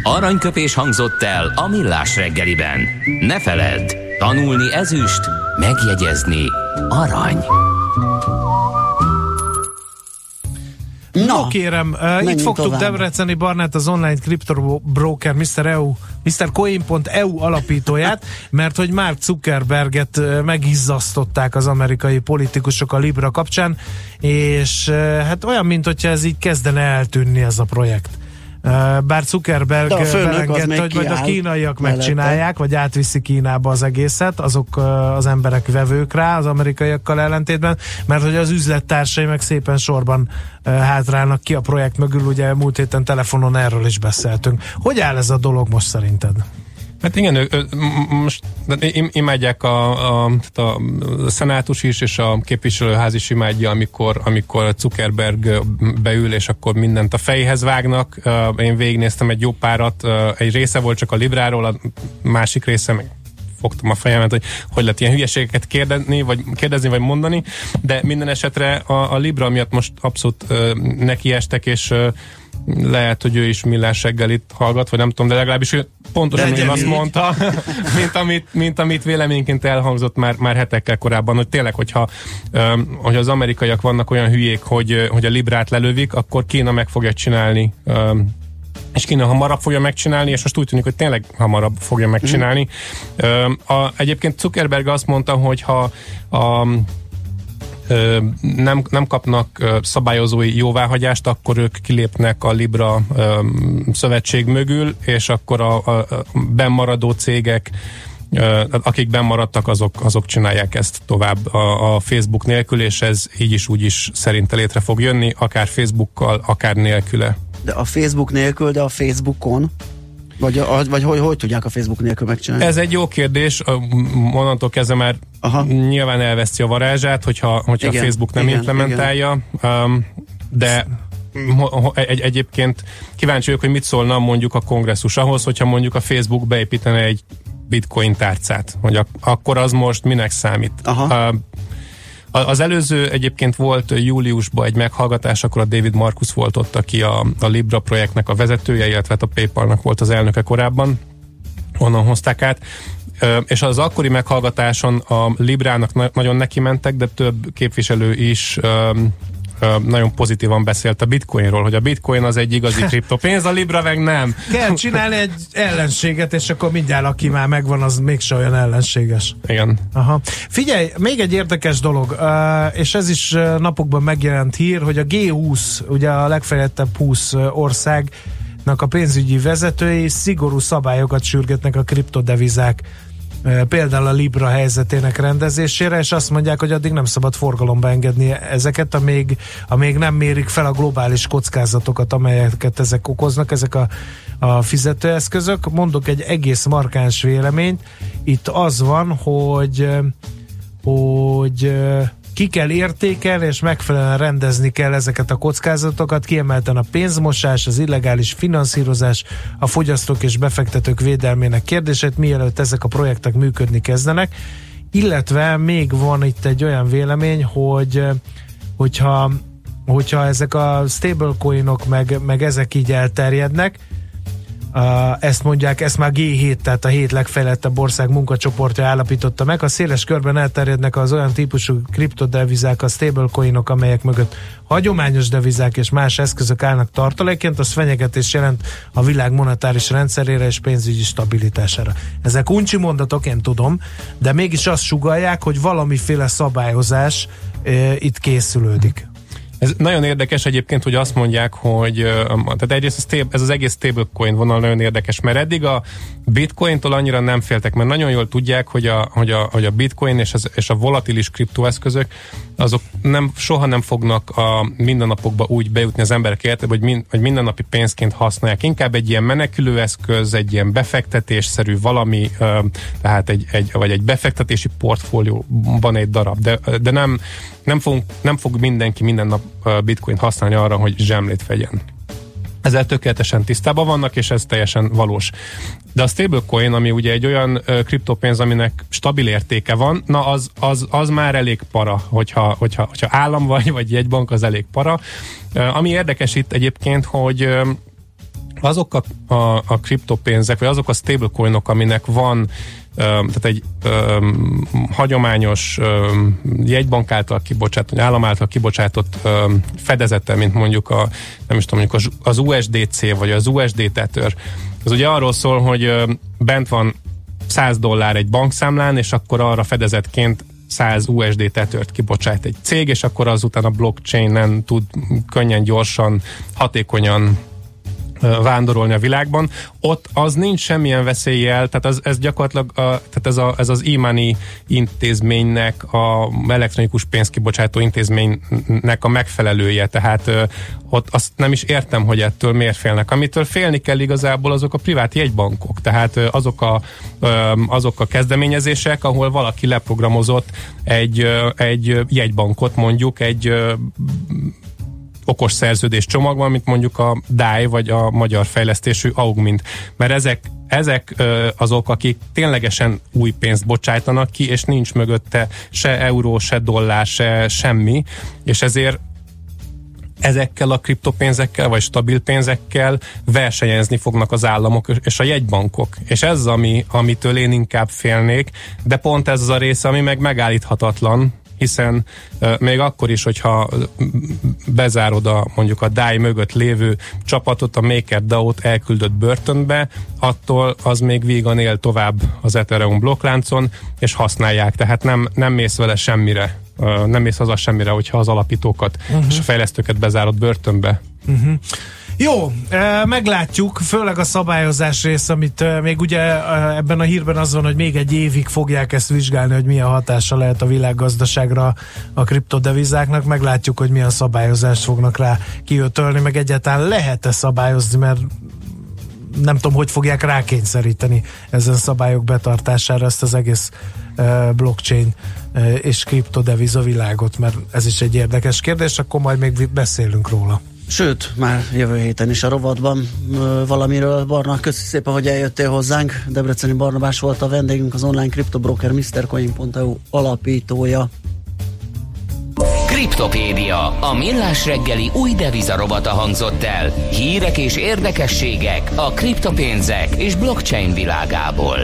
Aranyköpés hangzott el a millás reggeliben. Ne feledd, tanulni ezüst, megjegyezni arany. Na, Jó kérem, uh, itt fogtuk tovább. Debreceni Barnát, az online crypto broker Mr. EU, Mr. Coin.eu alapítóját, mert hogy Mark Zuckerberget uh, megizzasztották az amerikai politikusok a Libra kapcsán, és uh, hát olyan, mint hogyha ez így kezdene eltűnni ez a projekt. Bár Zuckerberg belengedte, hogy majd a kínaiak mellette. megcsinálják, vagy átviszi Kínába az egészet, azok az emberek vevők rá, az amerikaiakkal ellentétben, mert hogy az üzlettársai meg szépen sorban hátrálnak ki a projekt mögül, ugye múlt héten telefonon erről is beszéltünk. Hogy áll ez a dolog most szerinted? Hát igen, ő, ő, most im- imádják a, a, a szenátus is, és a képviselőház is imádja, amikor, amikor Zuckerberg beül, és akkor mindent a fejhez vágnak. Én végignéztem egy jó párat, egy része volt csak a Libráról, a másik része meg fogtam a fejemet, hogy hogy lehet ilyen hülyeségeket kérdezni, vagy, kérdezni, vagy mondani, de minden esetre a, a Libra miatt most abszolút uh, nekiestek, és uh, lehet, hogy ő is millás reggelit hallgat, vagy nem tudom, de legalábbis ő pontosan Legyen azt mondta, mint amit, mint amit véleményként elhangzott már, már hetekkel korábban, hogy tényleg, hogyha hogy az amerikaiak vannak olyan hülyék, hogy, hogy a Librát lelövik, akkor Kína meg fogja csinálni és Kína hamarabb fogja megcsinálni, és most úgy tűnik, hogy tényleg hamarabb fogja megcsinálni. Mm. A, egyébként Zuckerberg azt mondta, hogy ha a, nem, nem kapnak szabályozói jóváhagyást, akkor ők kilépnek a Libra szövetség mögül, és akkor a, a, bennmaradó cégek akik bennmaradtak, azok, azok csinálják ezt tovább a, a Facebook nélkül, és ez így is úgy is szerinte létre fog jönni, akár Facebookkal, akár nélküle. De a Facebook nélkül, de a Facebookon? Vagy, vagy hogy, hogy tudják a Facebook nélkül megcsinálni? Ez egy jó kérdés, onnantól kezdve már Aha. nyilván elveszti a varázsát, hogyha, hogyha Igen, a Facebook nem igen, implementálja, Um, de egy, egyébként kíváncsi vagyok, hogy mit szólna mondjuk a kongresszus ahhoz, hogyha mondjuk a Facebook beépítene egy bitcoin tárcát, hogy ak- akkor az most minek számít. Aha. Uh, az előző egyébként volt júliusban egy meghallgatás, akkor a David Marcus volt ott, aki a, a Libra projektnek a vezetője, illetve hát a PayPal-nak volt az elnöke korábban, onnan hozták át. És az akkori meghallgatáson a Librának na- nagyon neki mentek, de több képviselő is nagyon pozitívan beszélt a bitcoinról, hogy a bitcoin az egy igazi kriptopénz, a Libra meg nem. Kell csinálni egy ellenséget, és akkor mindjárt aki már megvan, az mégse olyan ellenséges. Igen. Aha. Figyelj, még egy érdekes dolog, és ez is napokban megjelent hír, hogy a G20, ugye a legfejlettebb 20 országnak a pénzügyi vezetői szigorú szabályokat sürgetnek a kriptodevizák például a Libra helyzetének rendezésére, és azt mondják, hogy addig nem szabad forgalomba engedni ezeket, amíg, amíg nem mérik fel a globális kockázatokat, amelyeket ezek okoznak, ezek a, a fizetőeszközök. Mondok egy egész markáns véleményt. Itt az van, hogy hogy ki kell értékelni, és megfelelően rendezni kell ezeket a kockázatokat, kiemelten a pénzmosás, az illegális finanszírozás, a fogyasztók és befektetők védelmének kérdését, mielőtt ezek a projektek működni kezdenek. Illetve még van itt egy olyan vélemény, hogy hogyha, hogyha ezek a stablecoinok meg, meg ezek így elterjednek, ezt mondják, ezt már G7, tehát a hét legfejlettebb ország munkacsoportja állapította meg. A széles körben elterjednek az olyan típusú kriptodevizák, a stablecoinok, amelyek mögött hagyományos devizák és más eszközök állnak tartaléként, az fenyegetés jelent a világ monetáris rendszerére és pénzügyi stabilitására. Ezek uncsi mondatok, én tudom, de mégis azt sugalják, hogy valamiféle szabályozás e, itt készülődik. Ez nagyon érdekes egyébként, hogy azt mondják, hogy tehát egyrészt ez az egész stablecoin vonal nagyon érdekes, mert eddig a bitcointól annyira nem féltek, mert nagyon jól tudják, hogy a, hogy a, hogy a bitcoin és, az, és a volatilis kriptoeszközök azok nem, soha nem fognak a mindennapokba úgy bejutni az emberek életébe, hogy, mind, hogy mindennapi pénzként használják. Inkább egy ilyen menekülőeszköz, egy ilyen befektetésszerű valami, tehát egy, egy, vagy egy befektetési portfólióban egy darab, de, de nem, nem, fog, nem fog mindenki minden nap ö, bitcoin használni arra, hogy zsemlét vegyen. Ezzel tökéletesen tisztában vannak, és ez teljesen valós. De a stablecoin, ami ugye egy olyan kriptopénz, aminek stabil értéke van, na az, az, az már elég para, hogyha, hogyha, hogyha állam vagy, vagy jegybank, az elég para. Ami érdekes itt egyébként, hogy azok a, a, a kriptopénzek, vagy azok a stablecoinok, aminek van tehát egy ö, hagyományos ö, jegybank által kibocsátott, állam által kibocsátott ö, fedezete, mint mondjuk a, nem is tudom, mondjuk az, USDC, vagy az USD tetőr, az ugye arról szól, hogy bent van 100 dollár egy bankszámlán, és akkor arra fedezetként 100 USD tetőrt kibocsát egy cég, és akkor azután a blockchainen tud könnyen, gyorsan, hatékonyan vándorolni a világban. Ott az nincs semmilyen veszéllyel, tehát az, ez gyakorlatilag a, tehát ez, a, ez az e-money intézménynek, a elektronikus pénzkibocsátó intézménynek a megfelelője, tehát ö, ott azt nem is értem, hogy ettől miért félnek. Amitől félni kell igazából azok a privát jegybankok, tehát ö, azok a, ö, azok a kezdeményezések, ahol valaki leprogramozott egy, ö, egy jegybankot mondjuk, egy ö, okos szerződés csomagban, mint mondjuk a DAI vagy a magyar fejlesztésű Augmint. Mert ezek ezek azok, akik ténylegesen új pénzt bocsájtanak ki, és nincs mögötte se euró, se dollár, se semmi, és ezért ezekkel a kriptopénzekkel, vagy stabil pénzekkel versenyezni fognak az államok és a jegybankok. És ez az, ami, amitől én inkább félnék, de pont ez az a része, ami meg megállíthatatlan, hiszen még akkor is, hogyha bezárod a mondjuk a DAI mögött lévő csapatot, a MakerDAO-t elküldött börtönbe, attól az még vígan él tovább az Ethereum blokkláncon, és használják, tehát nem, nem mész vele semmire. Nem mész haza semmire, hogyha az alapítókat uh-huh. és a fejlesztőket bezárod börtönbe. Uh-huh. Jó, meglátjuk, főleg a szabályozás rész, amit még ugye ebben a hírben az van, hogy még egy évig fogják ezt vizsgálni, hogy milyen hatása lehet a világgazdaságra a kriptodevizáknak, meglátjuk, hogy milyen szabályozást fognak rá kiötölni, meg egyáltalán lehet-e szabályozni, mert nem tudom, hogy fogják rákényszeríteni ezen szabályok betartására ezt az egész blockchain és kriptodeviza világot, mert ez is egy érdekes kérdés, akkor majd még beszélünk róla. Sőt, már jövő héten is a rovatban ö, valamiről. Barna, köszi szépen, hogy eljöttél hozzánk. Debreceni Barnabás volt a vendégünk, az online kriptobroker MrCoin.eu alapítója. Kriptopédia, a millás reggeli új devizarobata hangzott el. Hírek és érdekességek a kriptopénzek és blockchain világából.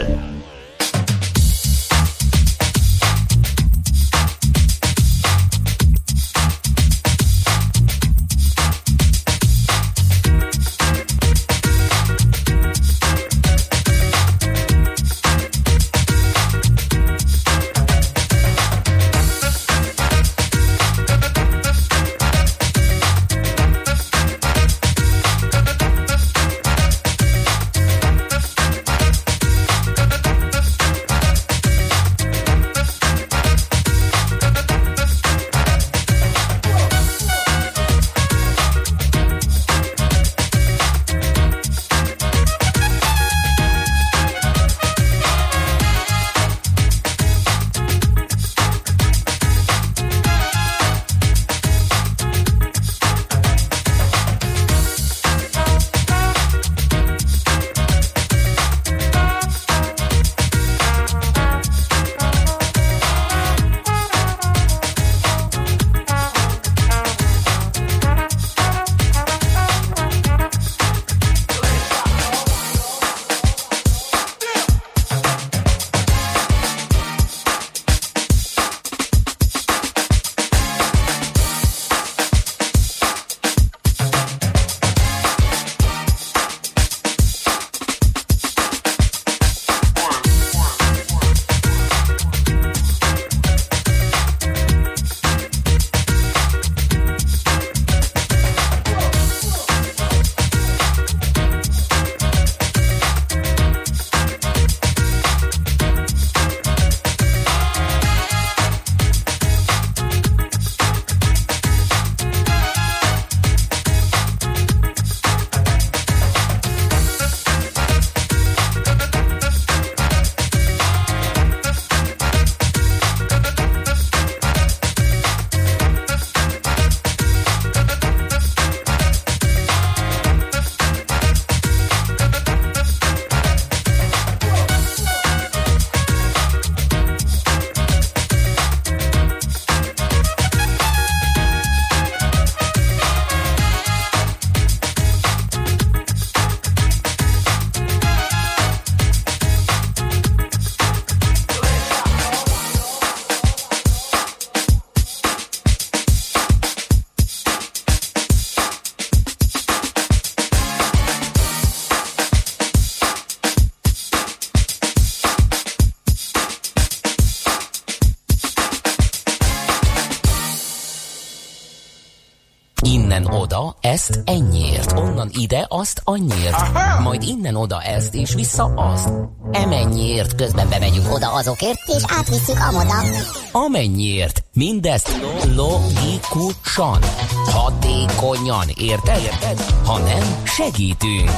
Ezt ennyiért, onnan ide, azt annyiért, majd innen oda ezt, és vissza azt. Emennyiért, közben bemegyünk oda azokért, és átvisszük amoda. Amennyiért, mindezt logikusan, hatékonyan, érted? érted? Ha nem, segítünk.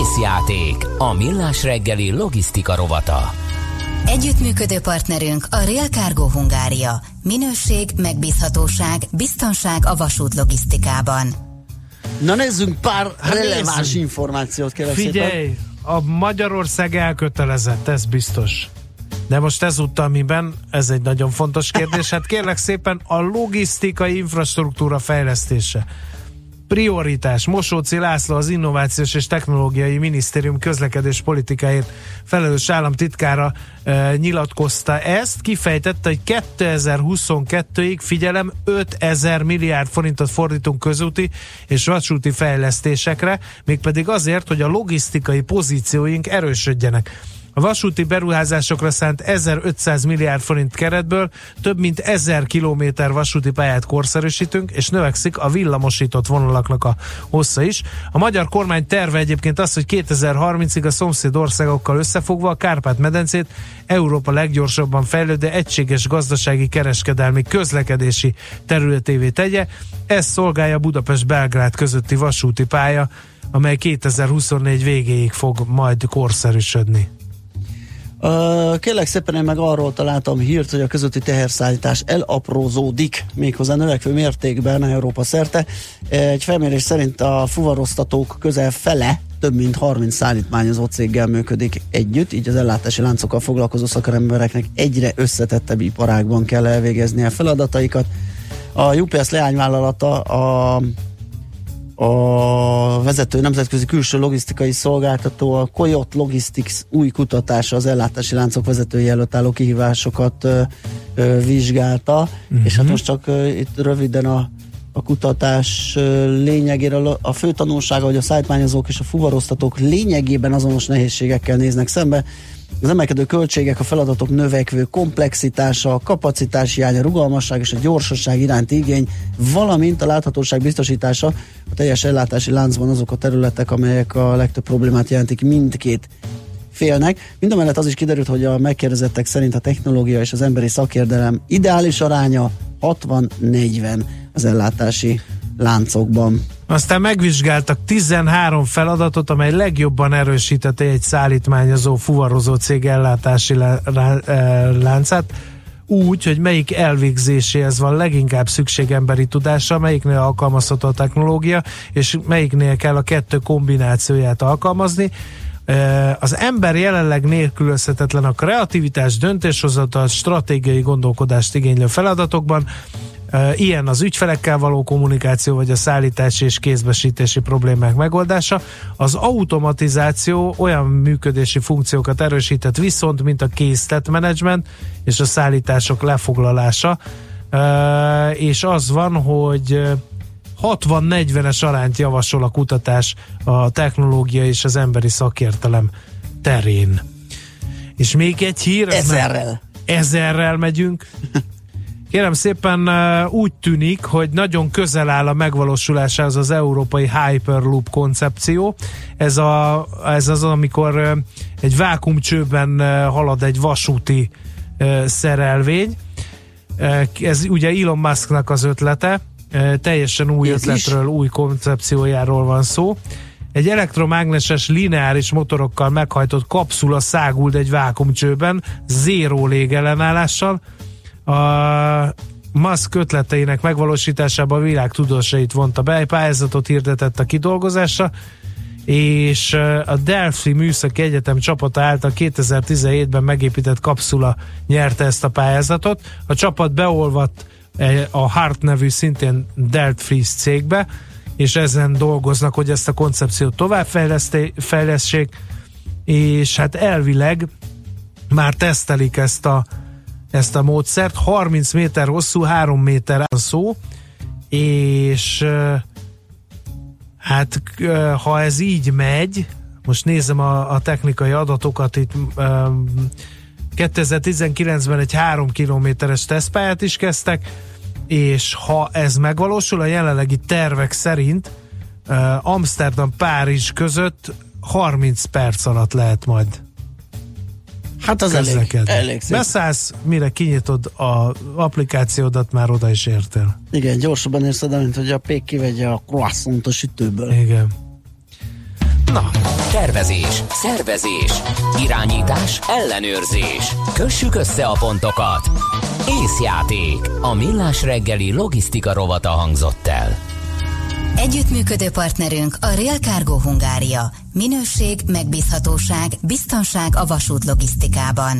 Észjáték, a millás reggeli logisztika rovata. Együttműködő partnerünk a Real Cargo Hungária. Minőség, megbízhatóság, biztonság a vasút logisztikában. Na nézzünk pár Hát releváns nézzünk. információt, szépen. Figyelj, a Magyarország elkötelezett, ez biztos. De most ezúttal miben? Ez egy nagyon fontos kérdés. Hát kérlek szépen a logisztikai infrastruktúra fejlesztése. Prioritás. Mosóci László az Innovációs és Technológiai Minisztérium közlekedés politikáért felelős államtitkára e, nyilatkozta ezt. Kifejtette, hogy 2022-ig figyelem 5000 milliárd forintot fordítunk közúti és vasúti fejlesztésekre, mégpedig azért, hogy a logisztikai pozícióink erősödjenek. A vasúti beruházásokra szánt 1500 milliárd forint keretből több mint 1000 kilométer vasúti pályát korszerűsítünk, és növekszik a villamosított vonalaknak a hossza is. A magyar kormány terve egyébként az, hogy 2030-ig a szomszéd országokkal összefogva a Kárpát-medencét Európa leggyorsabban fejlődő egységes gazdasági kereskedelmi közlekedési területévé tegye. Ez szolgálja Budapest-Belgrád közötti vasúti pálya, amely 2024 végéig fog majd korszerűsödni. Uh, kérlek szépen én meg arról találtam hírt, hogy a közötti teherszállítás elaprózódik, méghozzá növekvő mértékben Európa szerte. Egy felmérés szerint a fuvaroztatók közel fele több mint 30 szállítmányozó céggel működik együtt, így az ellátási láncokkal foglalkozó szakembereknek egyre összetettebb iparágban kell elvégezni a feladataikat. A UPS leányvállalata a a vezető nemzetközi külső logisztikai szolgáltató, a Coyote Logistics új kutatása az ellátási láncok vezetői előtt álló kihívásokat ö, ö, vizsgálta, uh-huh. és hát most csak ö, itt röviden a, a kutatás lényegéről a fő tanulsága, hogy a szállítmányozók és a fuvaroztatók lényegében azonos nehézségekkel néznek szembe, az emelkedő költségek, a feladatok növekvő komplexitása, a kapacitás hiánya, a rugalmasság és a gyorsaság iránti igény, valamint a láthatóság biztosítása a teljes ellátási láncban azok a területek, amelyek a legtöbb problémát jelentik mindkét félnek. Mindemellett az is kiderült, hogy a megkérdezettek szerint a technológia és az emberi szakérdelem ideális aránya 60-40 az ellátási láncokban. Aztán megvizsgáltak 13 feladatot, amely legjobban erősítette egy szállítmányozó, fuvarozó cég ellátási lá- lá- eh, láncát, úgy, hogy melyik elvégzéséhez van leginkább szükség emberi tudásra, melyiknél alkalmazható a technológia, és melyiknél kell a kettő kombinációját alkalmazni. Eh, Az ember jelenleg nélkülözhetetlen a kreativitás, döntéshozatal, stratégiai gondolkodást igénylő feladatokban, Ilyen az ügyfelekkel való kommunikáció, vagy a szállítási és kézbesítési problémák megoldása. Az automatizáció olyan működési funkciókat erősített viszont, mint a készletmenedzsment és a szállítások lefoglalása. És az van, hogy uh, 60-40-es arányt javasol a kutatás a technológia és az emberi szakértelem terén. És még egy hír. Ezerrel. Ezerrel megyünk. Kérem szépen úgy tűnik, hogy nagyon közel áll a megvalósulásához az európai Hyperloop koncepció. Ez, a, ez az, amikor egy vákumcsőben halad egy vasúti szerelvény. Ez ugye Elon Musknak az ötlete. Teljesen új Ez is? ötletről, új koncepciójáról van szó. Egy elektromágneses lineáris motorokkal meghajtott kapszula száguld egy vákumcsőben, zéró légellenállással. A Musk ötleteinek megvalósításába a világ tudósait vonta be, pályázatot hirdetett a kidolgozásra, és a Delphi Műszaki Egyetem csapata által 2017-ben megépített kapszula nyerte ezt a pályázatot. A csapat beolvadt eh, a Hart nevű szintén Delphi cégbe, és ezen dolgoznak, hogy ezt a koncepciót továbbfejleszték, és hát elvileg már tesztelik ezt a, ezt a módszert. 30 méter hosszú, 3 méter van szó, és hát ha ez így megy, most nézem a, a technikai adatokat itt, öm, 2019-ben egy 3 kilométeres tesztpályát is kezdtek, és ha ez megvalósul, a jelenlegi tervek szerint Amsterdam-Párizs között 30 perc alatt lehet majd Hát az elég, közlekedni. elég szép. Beszállsz, mire kinyitod a applikációdat, már oda is értél. Igen, gyorsabban érsz oda, mint hogy a pék kivegye a croissant a sütőből. Igen. Na, tervezés, szervezés, irányítás, ellenőrzés. Kössük össze a pontokat. Észjáték. A millás reggeli logisztika rovata hangzott el. Együttműködő partnerünk a Real Cargo Hungária. Minőség, megbízhatóság, biztonság a vasút logisztikában.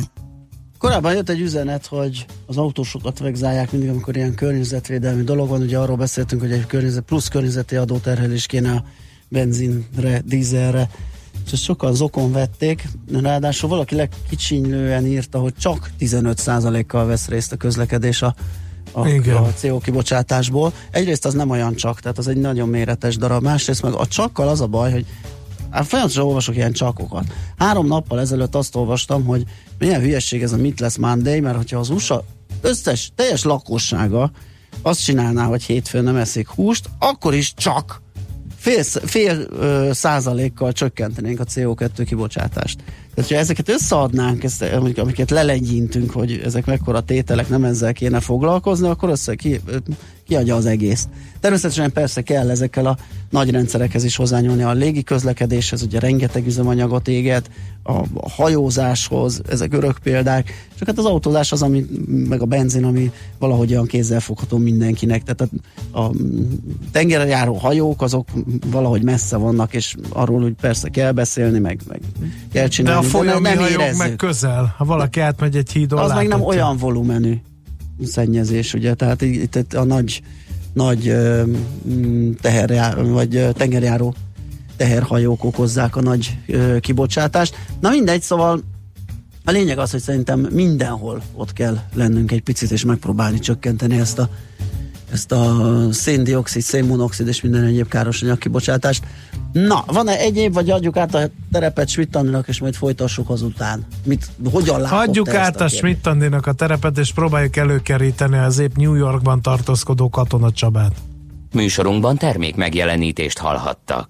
Korábban jött egy üzenet, hogy az autósokat vegzálják mindig, amikor ilyen környezetvédelmi dolog van. Ugye arról beszéltünk, hogy egy környezet, plusz környezeti adóterhelés kéne a benzinre, dízelre, és ezt sokan zokon vették. Ráadásul valaki legkicsinylően írta, hogy csak 15%-kal vesz részt a közlekedés a, a, Igen. a CO kibocsátásból. Egyrészt az nem olyan csak, tehát az egy nagyon méretes darab. Másrészt meg a csakkal az a baj, hogy Hát folyamatosan olvasok ilyen csakokat. Három nappal ezelőtt azt olvastam, hogy milyen hülyeség ez a Mit lesz Monday, mert hogyha az USA összes, teljes lakossága azt csinálná, hogy hétfőn nem eszik húst, akkor is csak fél, fél ö, százalékkal csökkentenénk a CO2 kibocsátást. Tehát, ha ezeket összeadnánk, ezt, amik- amiket lelegyintünk, hogy ezek mekkora tételek, nem ezzel kéne foglalkozni, akkor össze ki, kiadja az egész. Természetesen persze kell ezekkel a nagy rendszerekhez is hozzányúlni a légi közlekedéshez, ugye rengeteg üzemanyagot éget, a, hajózáshoz, ezek örök példák, csak hát az autózás az, ami, meg a benzin, ami valahogy olyan kézzelfogható mindenkinek. Tehát a, a tengerjáró hajók, azok valahogy messze vannak, és arról úgy persze kell beszélni, meg, meg kell De csinálni. a folyami nem érezzük. meg közel. Ha valaki átmegy egy hídon, Az meg nem olyan volumenű szennyezés, ugye, tehát itt, itt a nagy, nagy mm, teherjá, vagy tengerjáró teherhajók okozzák a nagy ö, kibocsátást. Na mindegy, szóval a lényeg az, hogy szerintem mindenhol ott kell lennünk egy picit, és megpróbálni csökkenteni ezt a ezt a széndiokszid, szénmonoxid és minden egyéb káros anyag kibocsátást. Na, van-e egyéb, vagy adjuk át a terepet Schmidt Anninak, és majd folytassuk azután? Mit, hogyan látod Adjuk te ezt át a kérdést? Schmidt Andinak a terepet, és próbáljuk előkeríteni az épp New Yorkban tartózkodó katona Csabát. Műsorunkban termék megjelenítést hallhattak.